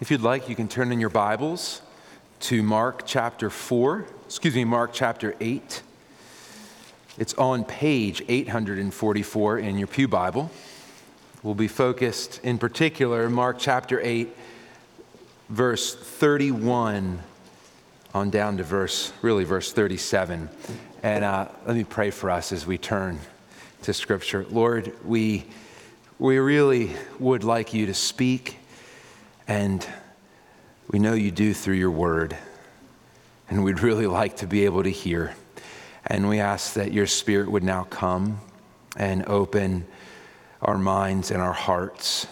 If you'd like, you can turn in your Bibles to Mark chapter 4, excuse me, Mark chapter 8. It's on page 844 in your Pew Bible. We'll be focused in particular, Mark chapter 8, verse 31 on down to verse, really, verse 37. And uh, let me pray for us as we turn to Scripture. Lord, we, we really would like you to speak and we know you do through your word. And we'd really like to be able to hear. And we ask that your spirit would now come and open our minds and our hearts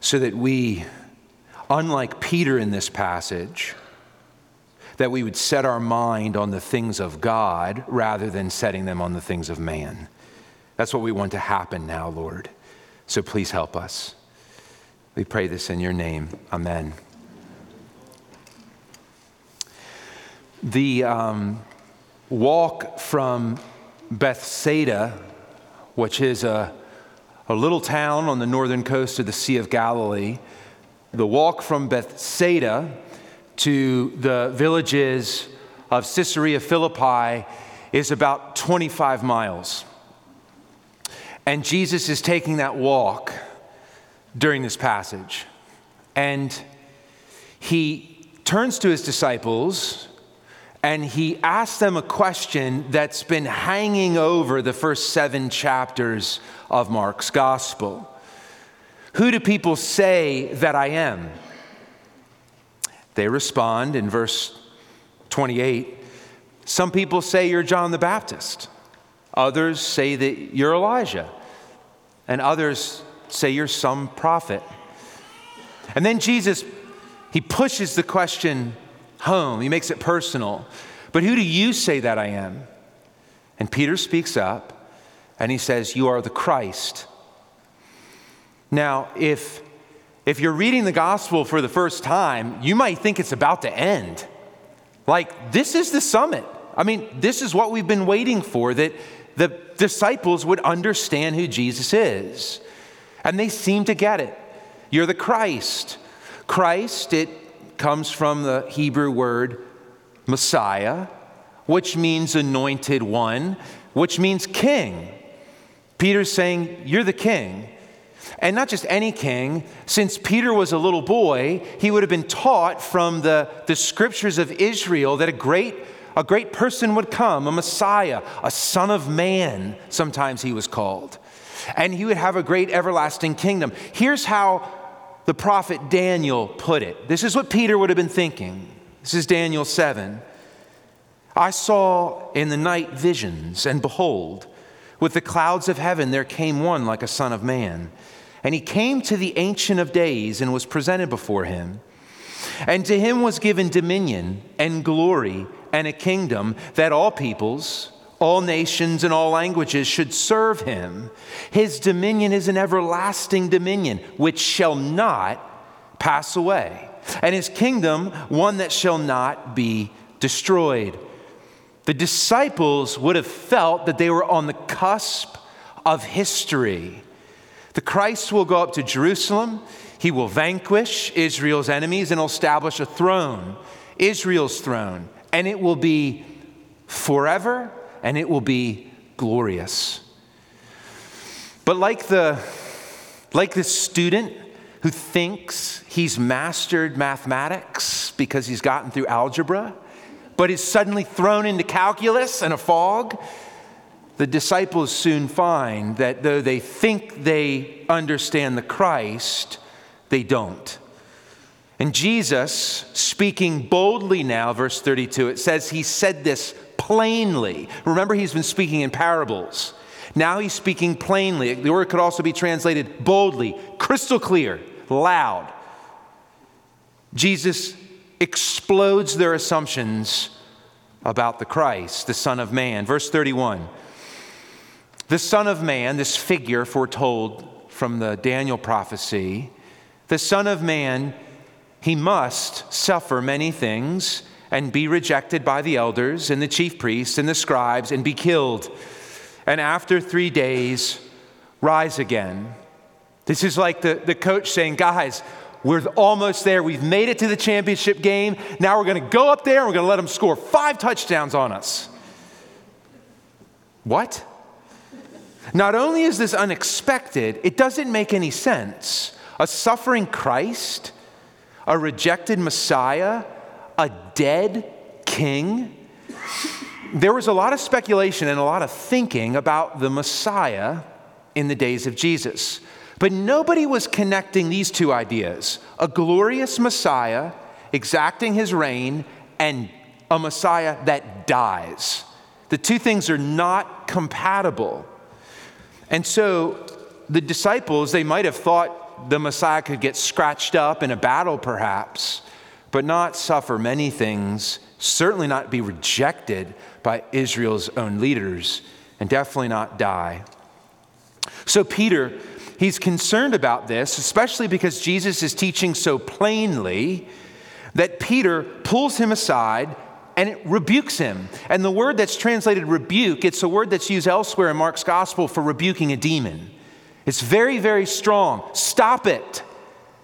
so that we, unlike Peter in this passage, that we would set our mind on the things of God rather than setting them on the things of man. That's what we want to happen now, Lord. So please help us. We pray this in your name. Amen. The um, walk from Bethsaida, which is a, a little town on the northern coast of the Sea of Galilee, the walk from Bethsaida to the villages of Caesarea Philippi is about 25 miles. And Jesus is taking that walk during this passage. And he turns to his disciples and he asks them a question that's been hanging over the first seven chapters of Mark's gospel Who do people say that I am? They respond in verse 28 Some people say you're John the Baptist, others say that you're Elijah, and others say you're some prophet. And then Jesus, he pushes the question home, he makes it personal. But who do you say that I am? And Peter speaks up and he says, You are the Christ. Now, if, if you're reading the gospel for the first time, you might think it's about to end. Like, this is the summit. I mean, this is what we've been waiting for that the disciples would understand who Jesus is. And they seem to get it. You're the Christ. Christ, it comes from the Hebrew word Messiah, which means anointed one, which means king. Peter's saying, You're the king. And not just any king, since Peter was a little boy, he would have been taught from the, the scriptures of Israel that a great, a great person would come, a Messiah, a son of man, sometimes he was called and he would have a great everlasting kingdom. Here's how the prophet Daniel put it. This is what Peter would have been thinking. This is Daniel 7. I saw in the night visions, and behold, with the clouds of heaven there came one like a son of man. And he came to the Ancient of Days and was presented before him. And to him was given dominion and glory and a kingdom that all peoples, all nations and all languages should serve him. His dominion is an everlasting dominion which shall not pass away, and his kingdom one that shall not be destroyed. The disciples would have felt that they were on the cusp of history. The Christ will go up to Jerusalem. He will vanquish Israel's enemies and establish a throne, Israel's throne, and it will be forever and it will be glorious. But like the like the student who thinks he's mastered mathematics because he's gotten through algebra, but is suddenly thrown into calculus and a fog, the disciples soon find that though they think they understand the Christ, they don't. And Jesus, speaking boldly now, verse 32, it says he said this plainly. Remember, he's been speaking in parables. Now he's speaking plainly. The word could also be translated boldly, crystal clear, loud. Jesus explodes their assumptions about the Christ, the Son of Man. Verse 31 The Son of Man, this figure foretold from the Daniel prophecy, the Son of Man, he must suffer many things and be rejected by the elders and the chief priests and the scribes and be killed. And after three days, rise again. This is like the, the coach saying, Guys, we're almost there. We've made it to the championship game. Now we're going to go up there and we're going to let them score five touchdowns on us. What? Not only is this unexpected, it doesn't make any sense. A suffering Christ, a rejected Messiah, a dead king. There was a lot of speculation and a lot of thinking about the Messiah in the days of Jesus. But nobody was connecting these two ideas a glorious Messiah exacting his reign and a Messiah that dies. The two things are not compatible. And so the disciples, they might have thought the Messiah could get scratched up in a battle, perhaps, but not suffer many things, certainly not be rejected by Israel's own leaders, and definitely not die. So Peter, he's concerned about this, especially because Jesus is teaching so plainly that Peter pulls him aside and it rebukes him. And the word that's translated rebuke, it's a word that's used elsewhere in Mark's gospel for rebuking a demon. It's very, very strong. Stop it.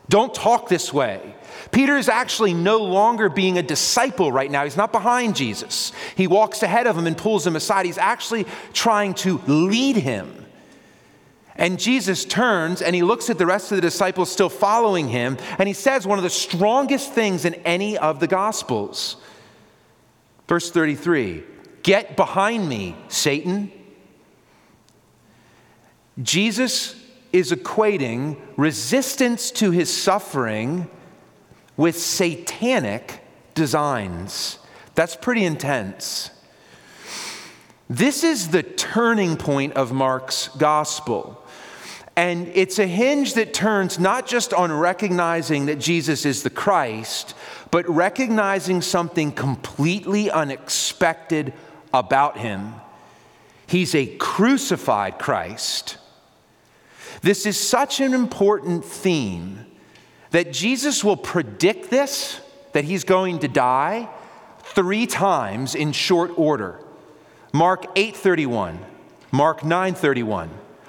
Don't talk this way. Peter is actually no longer being a disciple right now. He's not behind Jesus. He walks ahead of him and pulls him aside. He's actually trying to lead him. And Jesus turns and he looks at the rest of the disciples still following him, and he says one of the strongest things in any of the Gospels. Verse 33 Get behind me, Satan. Jesus is equating resistance to his suffering with satanic designs. That's pretty intense. This is the turning point of Mark's gospel. And it's a hinge that turns not just on recognizing that Jesus is the Christ, but recognizing something completely unexpected about him. He's a crucified Christ. This is such an important theme that Jesus will predict this, that he's going to die, three times in short order. Mark 8:31, Mark 9:31,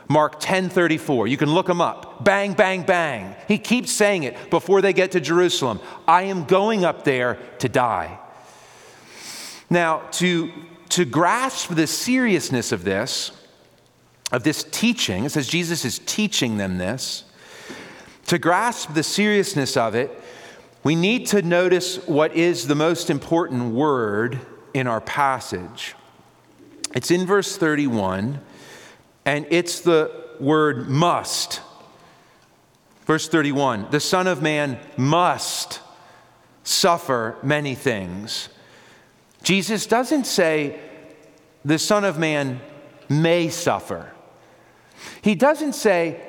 Mark 10:34. You can look them up. Bang bang bang. He keeps saying it before they get to Jerusalem. I am going up there to die. Now, to to grasp the seriousness of this, of this teaching, it says Jesus is teaching them this. To grasp the seriousness of it, we need to notice what is the most important word in our passage. It's in verse 31 and it's the word must. Verse 31 the Son of Man must suffer many things. Jesus doesn't say the Son of Man may suffer. He doesn't say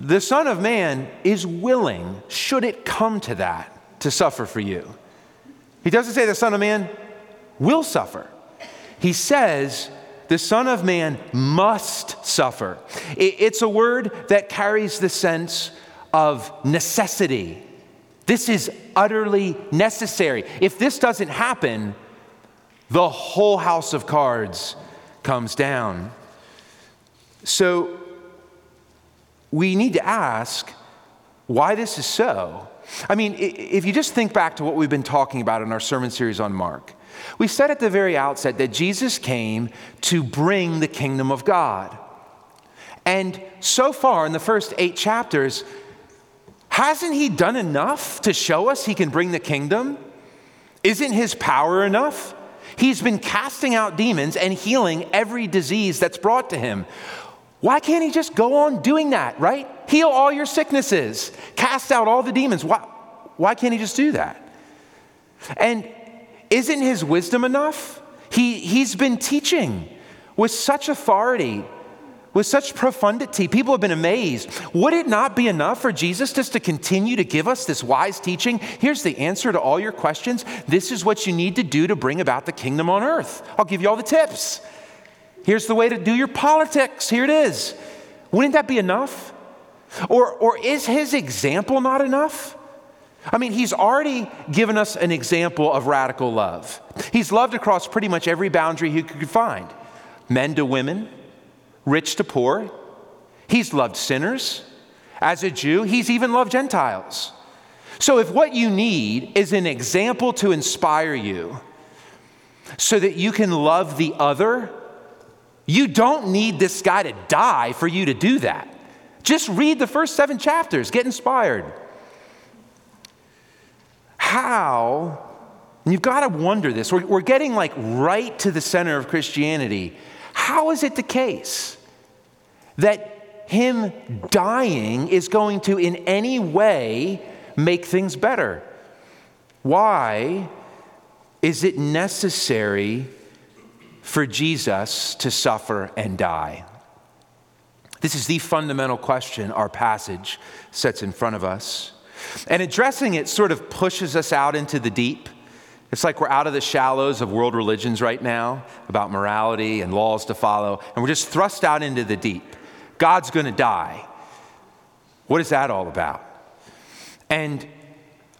the Son of Man is willing, should it come to that, to suffer for you. He doesn't say the Son of Man will suffer. He says the Son of Man must suffer. It's a word that carries the sense of necessity. This is utterly necessary. If this doesn't happen, the whole house of cards comes down. So we need to ask why this is so. I mean, if you just think back to what we've been talking about in our sermon series on Mark, we said at the very outset that Jesus came to bring the kingdom of God. And so far in the first eight chapters, hasn't he done enough to show us he can bring the kingdom? Isn't his power enough? He's been casting out demons and healing every disease that's brought to him. Why can't he just go on doing that, right? Heal all your sicknesses, cast out all the demons. Why, why can't he just do that? And isn't his wisdom enough? He, he's been teaching with such authority, with such profundity. People have been amazed. Would it not be enough for Jesus just to continue to give us this wise teaching? Here's the answer to all your questions. This is what you need to do to bring about the kingdom on earth. I'll give you all the tips. Here's the way to do your politics. Here it is. Wouldn't that be enough? Or, or is his example not enough? I mean, he's already given us an example of radical love. He's loved across pretty much every boundary he could find men to women, rich to poor. He's loved sinners. As a Jew, he's even loved Gentiles. So, if what you need is an example to inspire you so that you can love the other, you don't need this guy to die for you to do that. Just read the first seven chapters, get inspired. How, and you've got to wonder this, we're, we're getting like right to the center of Christianity. How is it the case that him dying is going to in any way make things better? Why is it necessary for Jesus to suffer and die? This is the fundamental question our passage sets in front of us. And addressing it sort of pushes us out into the deep. It's like we're out of the shallows of world religions right now about morality and laws to follow, and we're just thrust out into the deep. God's to die. What is that all about? And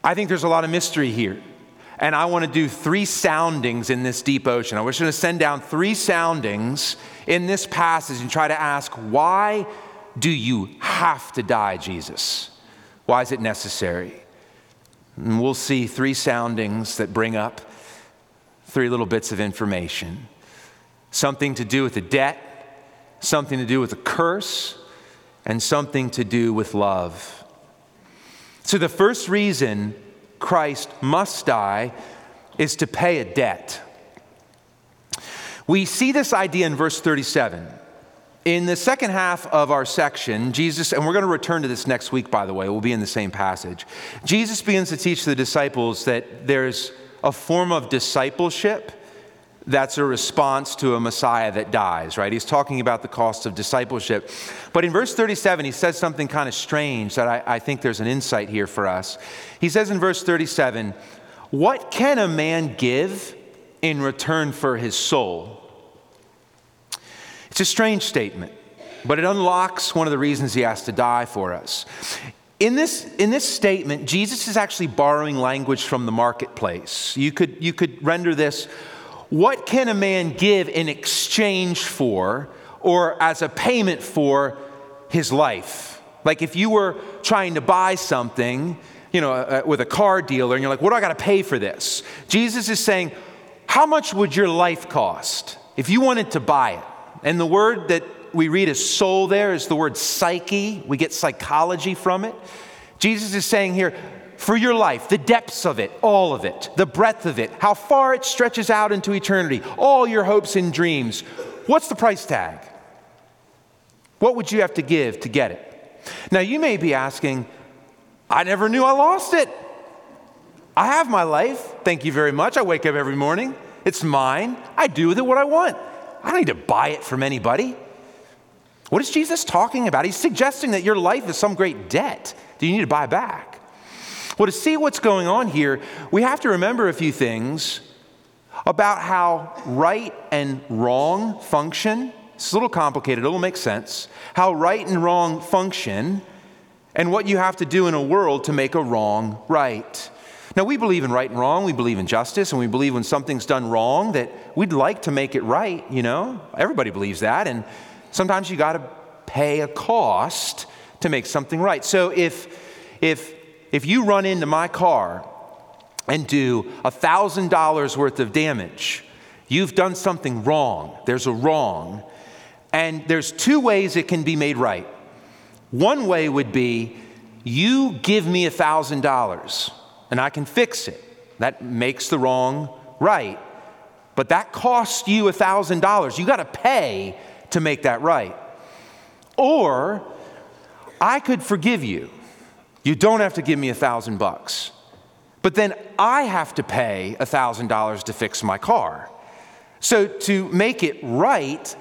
I think there's a lot of mystery here. And I want to do three soundings in this deep ocean. I just going to send down three soundings in this passage and try to ask why do you have to die, Jesus? Why is it necessary? And we'll see three soundings that bring up three little bits of information something to do with the debt, something to do with a curse, and something to do with love. So, the first reason Christ must die is to pay a debt. We see this idea in verse 37. In the second half of our section, Jesus, and we're going to return to this next week, by the way, we'll be in the same passage. Jesus begins to teach the disciples that there's a form of discipleship that's a response to a Messiah that dies, right? He's talking about the cost of discipleship. But in verse 37, he says something kind of strange that I, I, think there's an insight here for us. He says in verse 37, What can a man give in return for his soul? It's a strange statement, but it unlocks one of the reasons he has to die for us. In this, in this statement, Jesus is actually borrowing language from the marketplace. You could, you could render this what can a man give in exchange for or as a payment for his life? Like if you were trying to buy something, you know, uh, with a car dealer, and you're like, what do I got to pay for this? Jesus is saying, how much would your life cost if you wanted to buy it? And the word that we read as soul there is the word psyche. We get psychology from it. Jesus is saying here, for your life, the depths of it, all of it, the breadth of it, how far it stretches out into eternity, all your hopes and dreams. What's the price tag? What would you have to give to get it? Now, you may be asking, I never knew I lost it. I have my life. Thank you very much. I wake up every morning. It's mine. I do with it what I want. I don't need to buy it from anybody. What is Jesus talking about? He's suggesting that your life is some great debt that you need to buy back. Well, to see what's going on here, we have to remember a few things about how right and wrong function. It's a little complicated, it'll make sense. How right and wrong function, and what you have to do in a world to make a wrong right. Now, we believe in right and wrong, we believe in justice, and we believe when something's done wrong that we'd like to make it right, you know? Everybody believes that, and sometimes you got to pay a cost to make something right. So if if if you run into my car and do $1,000 worth of damage, you've done something wrong. There's a wrong. And there's two ways it can be made right. One way would be you give me $1,000 and I can fix it. That makes the wrong right. But that costs you $1,000. You got to pay to make that right. Or I could forgive you you don't have to give me a thousand bucks. But then I have to pay a thousand dollars to fix my car. So to make it right,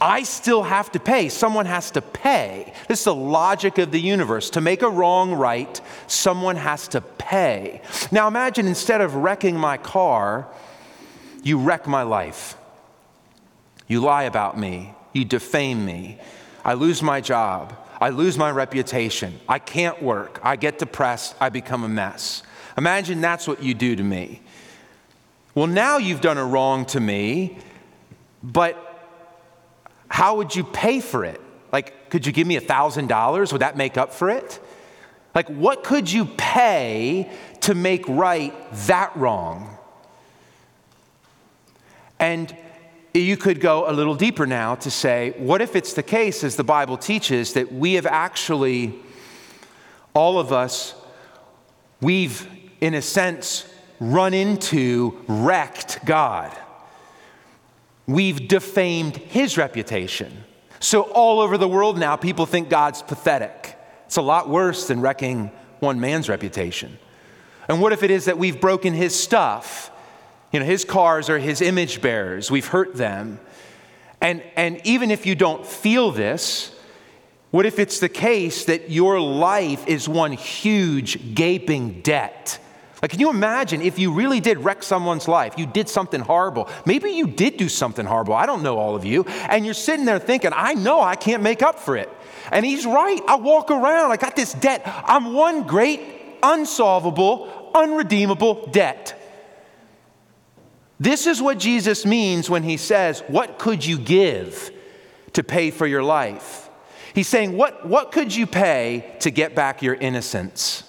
I still have to pay. Someone has to pay. This is the logic of the universe. To make a wrong right, someone has to pay. Now imagine instead of wrecking my car, you wreck my life. You lie about me. You defame me. I lose my job. I lose my reputation. I can't work. I get depressed. I become a mess. Imagine that's what you do to me. Well, now you've done a wrong to me, but how would you pay for it? Like, could you give me $1,000? Would that make up for it? Like, what could you pay to make right that wrong? And you could go a little deeper now to say, what if it's the case, as the Bible teaches, that we have actually, all of us, we've, in a sense, run into, wrecked God? We've defamed his reputation. So, all over the world now, people think God's pathetic. It's a lot worse than wrecking one man's reputation. And what if it is that we've broken his stuff? You know, his cars are his image bearers. We've hurt them. And, and even if you don't feel this, what if it's the case that your life is one huge gaping debt? Like, can you imagine if you really did wreck someone's life? You did something horrible. Maybe you did do something horrible. I don't know all of you. And you're sitting there thinking, I know I can't make up for it. And he's right. I walk around, I got this debt. I'm one great, unsolvable, unredeemable debt. This is what Jesus means when he says, What could you give to pay for your life? He's saying, What, what could you pay to get back your innocence?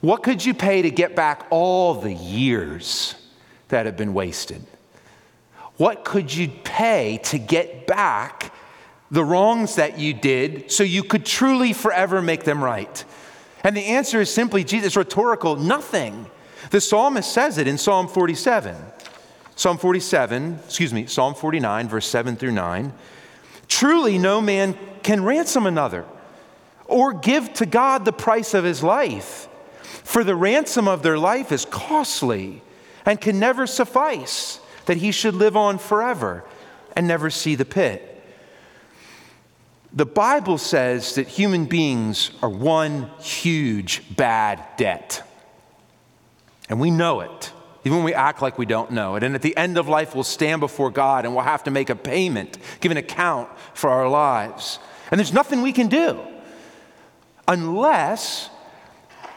What could you pay to get back all the years that have been wasted? What could you pay to get back the wrongs that you did so you could truly forever make them right? And the answer is simply, Jesus, rhetorical, nothing. The psalmist says it in Psalm 47. Psalm 47, excuse me, Psalm 49, verse 7 through 9. Truly, no man can ransom another or give to God the price of his life. For the ransom of their life is costly and can never suffice that he should live on forever and never see the pit. The Bible says that human beings are one huge bad debt. And we know it, even when we act like we don't know it. And at the end of life, we'll stand before God and we'll have to make a payment, give an account for our lives. And there's nothing we can do unless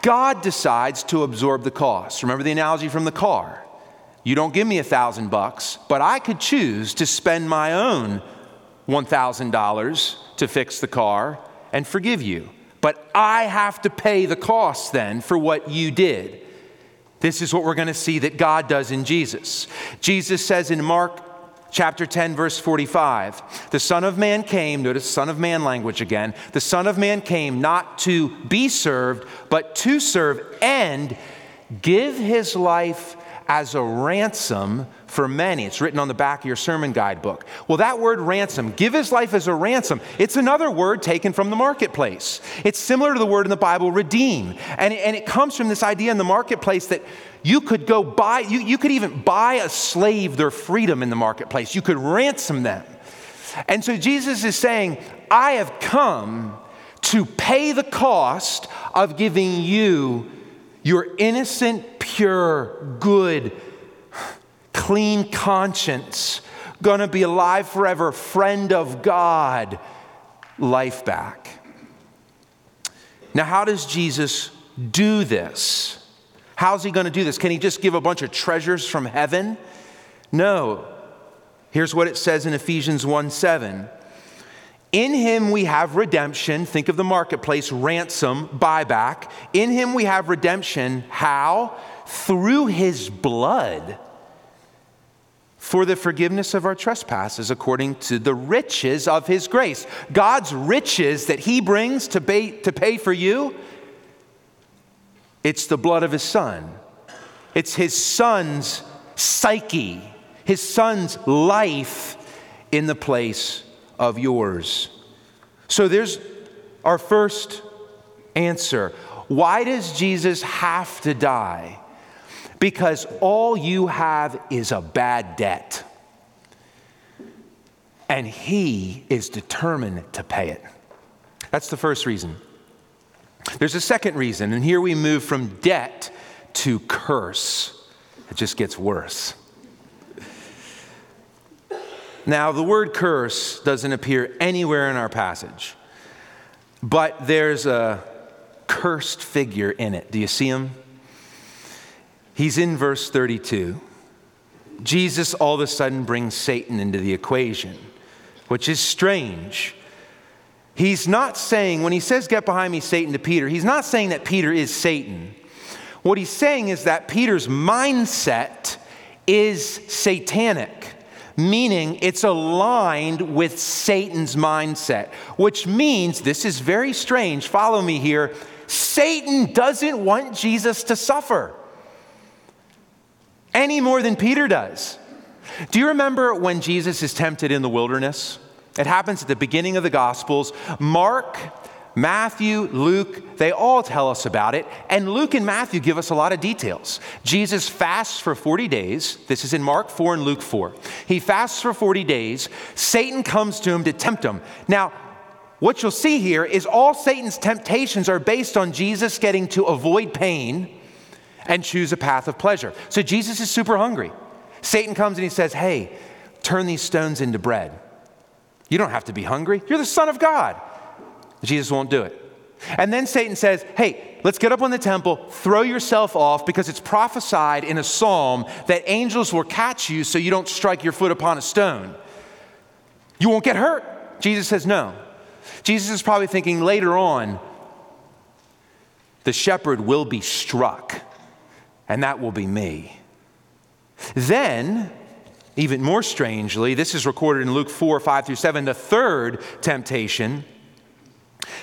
God decides to absorb the cost. Remember the analogy from the car. You don't give me a thousand bucks, but I could choose to spend my own $1,000 to fix the car and forgive you. But I have to pay the cost then for what you did. This is what we're going to see that God does in Jesus. Jesus says in Mark chapter 10, verse 45. The Son of Man came, notice Son of Man language again. The Son of Man came not to be served, but to serve and give his life as a ransom for many. It's written on the back of your sermon guidebook. Well, that word ransom, give his life as a ransom, it's another word taken from the marketplace. It's similar to the word in the Bible, redeem. And, and it comes from this idea in the marketplace that you could go buy, you, you could even buy a slave their freedom in the marketplace. You could ransom them. And so Jesus is saying, I have come to pay the cost of giving you your innocent, pure, good, clean conscience, gonna be alive forever, friend of God, life back. Now, how does Jesus do this? How's he going to do this? Can he just give a bunch of treasures from heaven? No. Here's what it says in Ephesians 1 7. In him we have redemption. Think of the marketplace, ransom, buyback. In him we have redemption. How? Through his blood for the forgiveness of our trespasses according to the riches of his grace. God's riches that he brings to pay, to pay for you it's the blood of his son. It's his son's psyche, his son's life in the place of yours. So there's our first answer. Why does Jesus have to die? Because all you have is a bad debt. And he is determined to pay it. That's the first reason. There's a second reason, and here we move from debt to curse. It just gets worse. Now, the word curse doesn't appear anywhere in our passage, but there's a cursed figure in it. Do you see him? He's in verse 32. Jesus all of a sudden brings Satan into the equation, which is strange He's not saying, when he says, Get behind me, Satan, to Peter, he's not saying that Peter is Satan. What he's saying is that Peter's mindset is satanic, meaning it's aligned with Satan's mindset, which means this is very strange. Follow me here. Satan doesn't want Jesus to suffer any more than Peter does. Do you remember when Jesus is tempted in the wilderness? It happens at the beginning of the Gospels. Mark, Matthew, Luke, they all tell us about it. And Luke and Matthew give us a lot of details. Jesus fasts for 40 days. This is in Mark 4 and Luke 4. He fasts for 40 days. Satan comes to him to tempt him. Now, what you'll see here is all Satan's temptations are based on Jesus getting to avoid pain and choose a path of pleasure. So Jesus is super hungry. Satan comes and he says, Hey, turn these stones into bread. You don't have to be hungry. You're the Son of God. Jesus won't do it. And then Satan says, Hey, let's get up on the temple, throw yourself off, because it's prophesied in a psalm that angels will catch you so you don't strike your foot upon a stone. You won't get hurt. Jesus says, No. Jesus is probably thinking later on, the shepherd will be struck, and that will be me. Then, even more strangely, this is recorded in Luke 4 5 through 7, the third temptation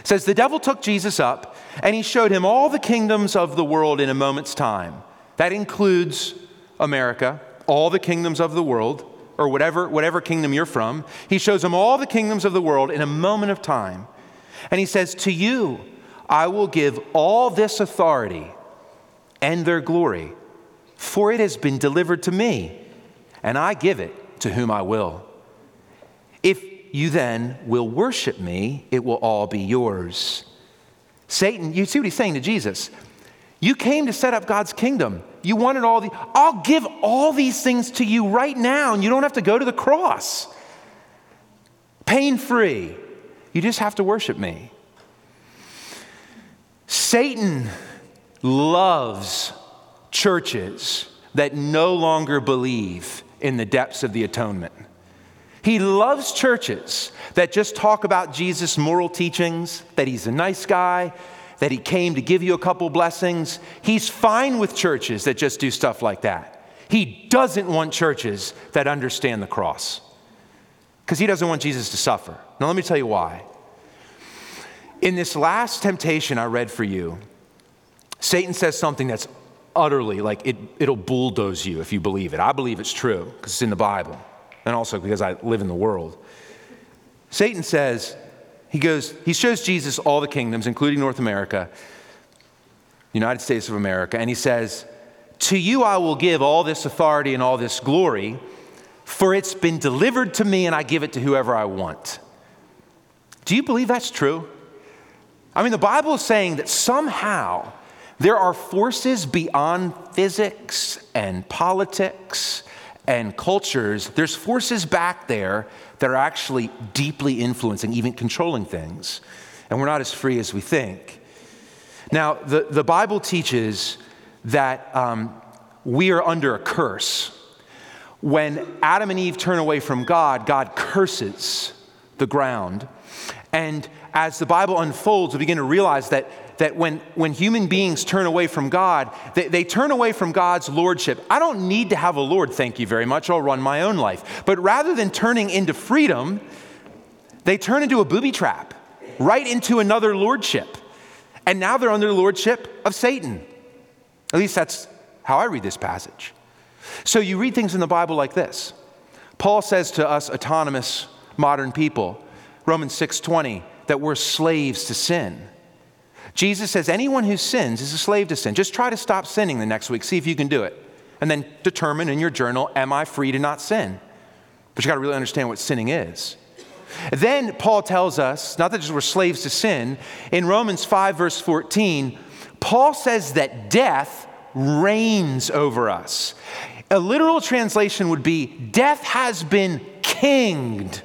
says the devil took Jesus up and he showed him all the kingdoms of the world in a moment's time. That includes America, all the kingdoms of the world, or whatever, whatever kingdom you're from. He shows him all the kingdoms of the world in a moment of time. And he says, To you I will give all this authority and their glory for it has been delivered to me, and I give it to whom I will. If you then will worship me, it will all be yours. Satan, you see what he's saying to Jesus? You came to set up God's kingdom. You wanted all the, I'll give all these things to you right now, and you don't have to go to the cross. Pain free. You just have to worship me. Satan loves churches that no longer believe in the depths of the atonement. He loves churches that just talk about Jesus' moral teachings, that he's a nice guy, that he came to give you a couple blessings. He's fine with churches that just do stuff like that. He doesn't want churches that understand the cross because he doesn't want Jesus to suffer. Now, let me tell you why. In this last temptation I read for you, Satan says something that's utterly, like it, it'll bulldoze you if you believe it. I believe it's true because it's in the Bible and also because I live in the world. Satan says, he goes, he shows Jesus all the kingdoms, including North America, United States of America, and he says, To you I will give all this authority and all this glory, for it's been delivered to me and I give it to whoever I want. Do you believe that's true? I mean, the Bible is saying that somehow there are forces beyond physics and politics and cultures. There's forces back there that are actually deeply influencing, even controlling things. And we're not as free as we think. Now, the, the Bible teaches that um, we are under a curse. When Adam and Eve turn away from God, God curses the ground. And as the Bible unfolds, we begin to realize that that when, when human beings turn away from God, they, they turn away from God's lordship. I don't need to have a Lord, thank you very much. I'll run my own life. But rather than turning into freedom, they turn into a booby trap, right into another lordship. And now they're under the lordship of Satan. At least that's how I read this passage. So you read things in the Bible like this. Paul says to us autonomous modern people, Romans 6:20, that we're slaves to sin. Jesus says anyone who sins is a slave to sin. Just try to stop sinning the next week, see if you can do it. And then determine in your journal, am I free to not sin? But you got to really understand what sinning is. Then Paul tells us, not that we're slaves to sin, in Romans 5, verse 14, Paul says that death reigns over us. A literal translation would be death has been kinged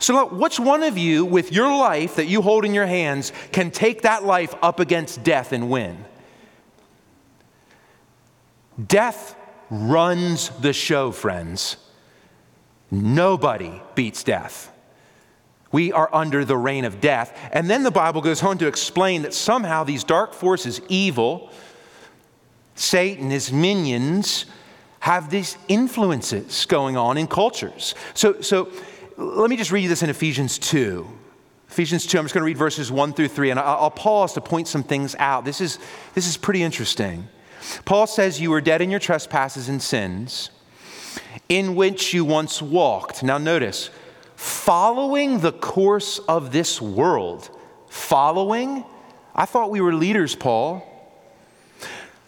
so, which one of you, with your life that you hold in your hands, can take that life up against death and win? Death runs the show, friends. Nobody beats death. We are under the reign of death. And then the Bible goes on to explain that somehow these dark forces, evil, Satan, his minions, have these influences going on in cultures. So, so let me just read you this in Ephesians 2. Ephesians 2, I'm just going to read verses 1 through 3, and I'll pause to point some things out. This is, this is pretty interesting. Paul says, You were dead in your trespasses and sins, in which you once walked. Now, notice, following the course of this world. Following? I thought we were leaders, Paul.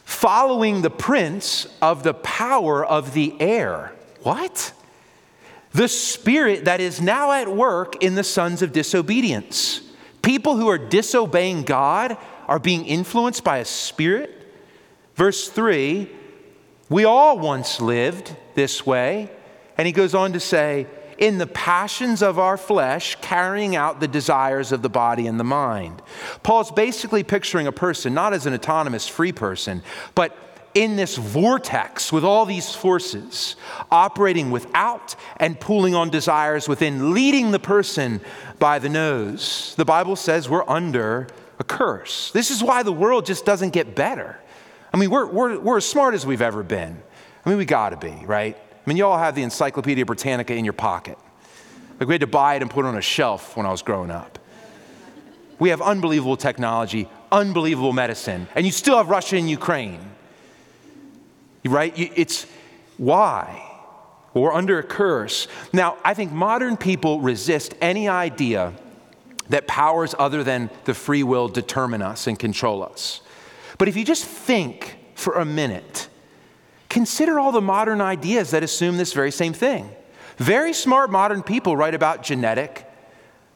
Following the prince of the power of the air. What? The spirit that is now at work in the sons of disobedience. People who are disobeying God are being influenced by a spirit. Verse 3 We all once lived this way. And he goes on to say, in the passions of our flesh, carrying out the desires of the body and the mind. Paul's basically picturing a person not as an autonomous free person, but in this vortex with all these forces operating without and pulling on desires within, leading the person by the nose. The Bible says we're under a curse. This is why the world just doesn't get better. I mean, we're, we're, we're as smart as we've ever been. I mean, we gotta be, right? I mean, you all have the Encyclopedia Britannica in your pocket. Like we had to buy it and put it on a shelf when I was growing up. We have unbelievable technology, unbelievable medicine, and you still have Russia and Ukraine. Right? It's why? We're under a curse. Now, I think modern people resist any idea that powers other than the free will determine us and control us. But if you just think for a minute, Consider all the modern ideas that assume this very same thing. Very smart modern people write about genetic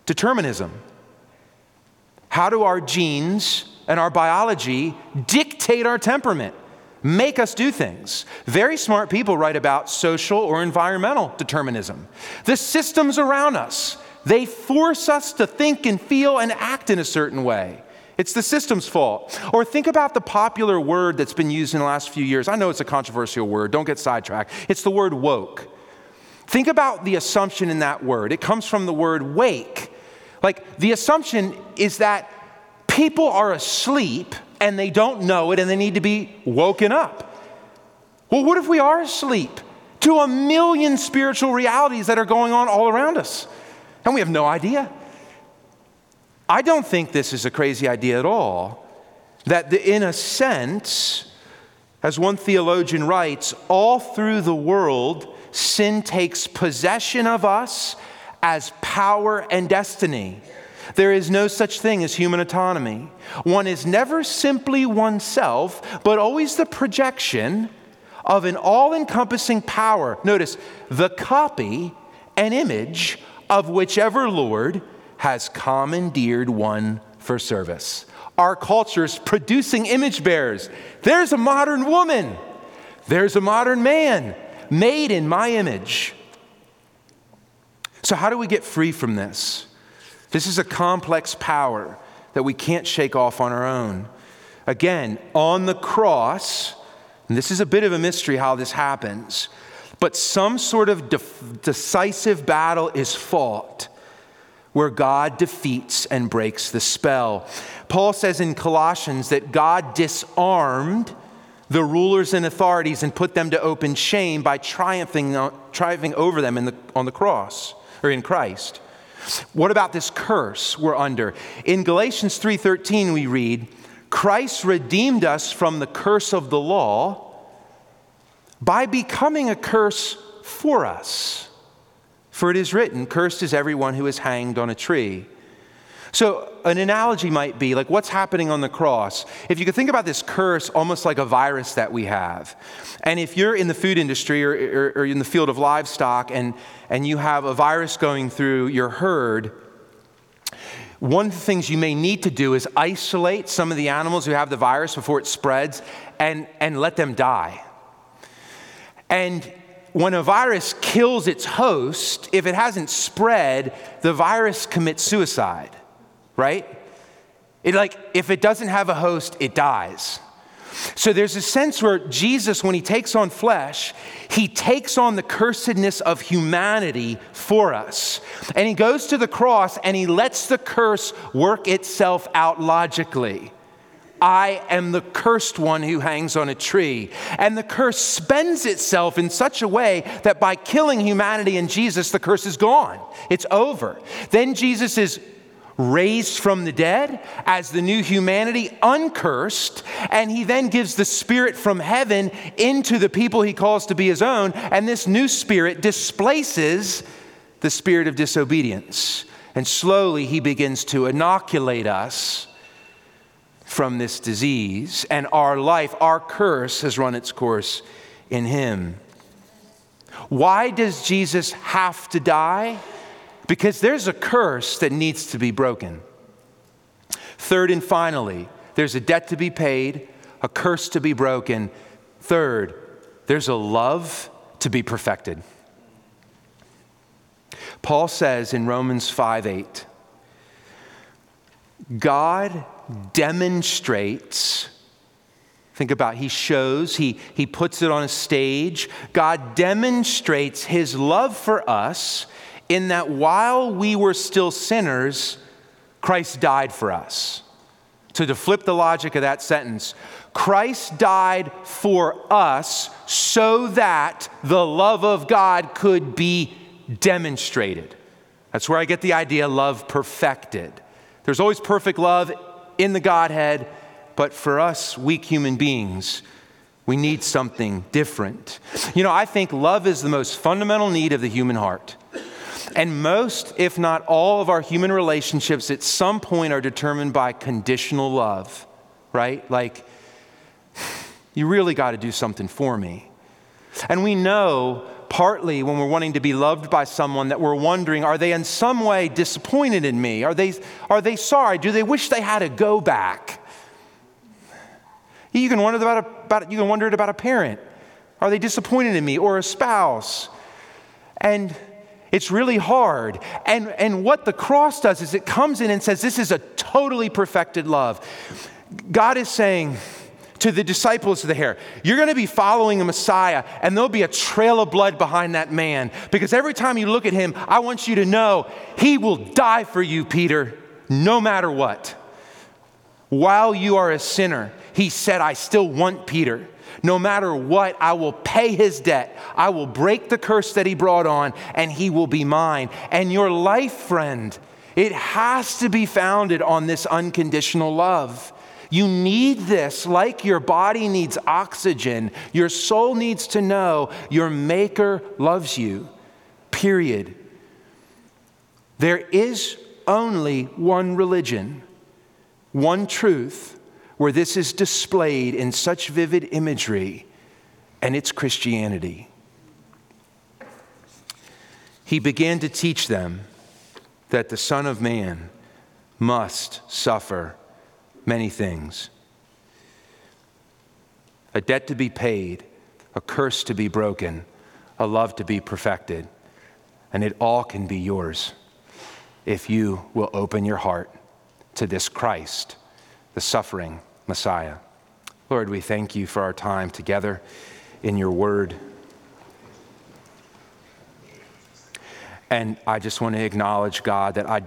determinism. How do our genes and our biology dictate our temperament, make us do things? Very smart people write about social or environmental determinism. The systems around us, they force us to think and feel and act in a certain way. It's the system's fault. Or think about the popular word that's been used in the last few years. I know it's a controversial word, don't get sidetracked. It's the word woke. Think about the assumption in that word. It comes from the word wake. Like the assumption is that people are asleep and they don't know it and they need to be woken up. Well, what if we are asleep to a million spiritual realities that are going on all around us and we have no idea? I don't think this is a crazy idea at all. That the, in a sense, as one theologian writes, all through the world, sin takes possession of us as power and destiny. There is no such thing as human autonomy. One is never simply oneself, but always the projection of an all encompassing power. Notice, the copy and image of whichever Lord has commandeered one for service. Our culture is producing image bearers. There's a modern woman, there's a modern man made in my image. So, how do we get free from this? This is a complex power that we can't shake off on our own. Again, on the cross, and this is a bit of a mystery how this happens, but some sort of de- decisive battle is fought where God defeats and breaks the spell. Paul says in Colossians that God disarmed the rulers and authorities and put them to open shame by triumphing, triumphing over them the, on the cross or in Christ. What about this curse we're under? In Galatians 3:13 we read, Christ redeemed us from the curse of the law by becoming a curse for us. For it is written, Cursed is everyone who is hanged on a tree. So, an analogy might be like what's happening on the cross. If you could think about this curse almost like a virus that we have. And if you're in the food industry or, or, or, in the field of livestock and, and you have a virus going through your herd, one of the things you may need to do is isolate some of the animals who have the virus before it spreads and, and let them die. And when a virus kills its host, if it hasn't spread, the virus commits suicide, right? It like if it doesn't have a host, it dies. So there's a sense where Jesus, when he takes on flesh, he takes on the cursedness of humanity for us. And he goes to the cross and he lets the curse work itself out logically. I am the cursed one who hangs on a tree. And the curse spends itself in such a way that by killing humanity in Jesus, the curse is gone. It's over. Then Jesus is raised from the dead as the new humanity, uncursed, and he then gives the spirit from heaven into the people he calls to be his own, and this new spirit displaces the spirit of disobedience. And slowly he begins to inoculate us from this disease, and our life, our curse, has run its course in him. Why does Jesus have to die? Because there's a curse that needs to be broken. Third and finally, there's a debt to be paid, a curse to be broken. Third, there's a love to be perfected. Paul says in Romans 5 8, God demonstrates, think about he shows, he, he puts it on a stage. God demonstrates his love for us in that while we were still sinners, Christ died for us. So, to flip the logic of that sentence, Christ died for us so that the love of God could be demonstrated. That's where I get the idea love perfected. There's always perfect love in the Godhead, but for us, weak human beings, we need something different. You know, I think love is the most fundamental need of the human heart. And most, if not all, of our human relationships at some point are determined by conditional love, right? Like, you really got to do something for me. And we know partly when we're wanting to be loved by someone that we're wondering are they in some way disappointed in me? Are they, are they sorry? Do they wish they had to go back? You can wonder about, a, about you can wonder it about a parent. Are they disappointed in me or a spouse? And it's really hard. And, and what the cross does is it comes in and says, This is a totally perfected love. God is saying, to the disciples of the hair, you're going to be following a Messiah, and there'll be a trail of blood behind that man. Because every time you look at him, I want you to know he will die for you, Peter, no matter what. While you are a sinner, he said, I still want Peter. No matter what, I will pay his debt. I will break the curse that he brought on, and he will be mine. And your life, friend, it has to be founded on this unconditional love. You need this like your body needs oxygen. Your soul needs to know your Maker loves you, period. There is only one religion, one truth where this is displayed in such vivid imagery, and it's Christianity. He began to teach them that the Son of Man must suffer many things a debt to be paid, a curse to be broken, a love to be perfected. And it all can be yours if you will open your heart to this Christ, the suffering Messiah. Lord, we thank you for our time together in your word. And I just want to acknowledge, God, that I,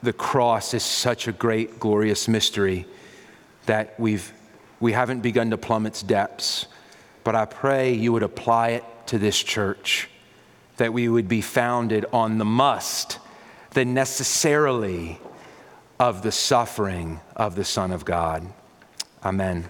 the cross is such a great, glorious mystery that we've, we haven't begun to plumb its depths. But I pray you would apply it to this church, that we would be founded on the must, the necessarily of the suffering of the Son of God. Amen.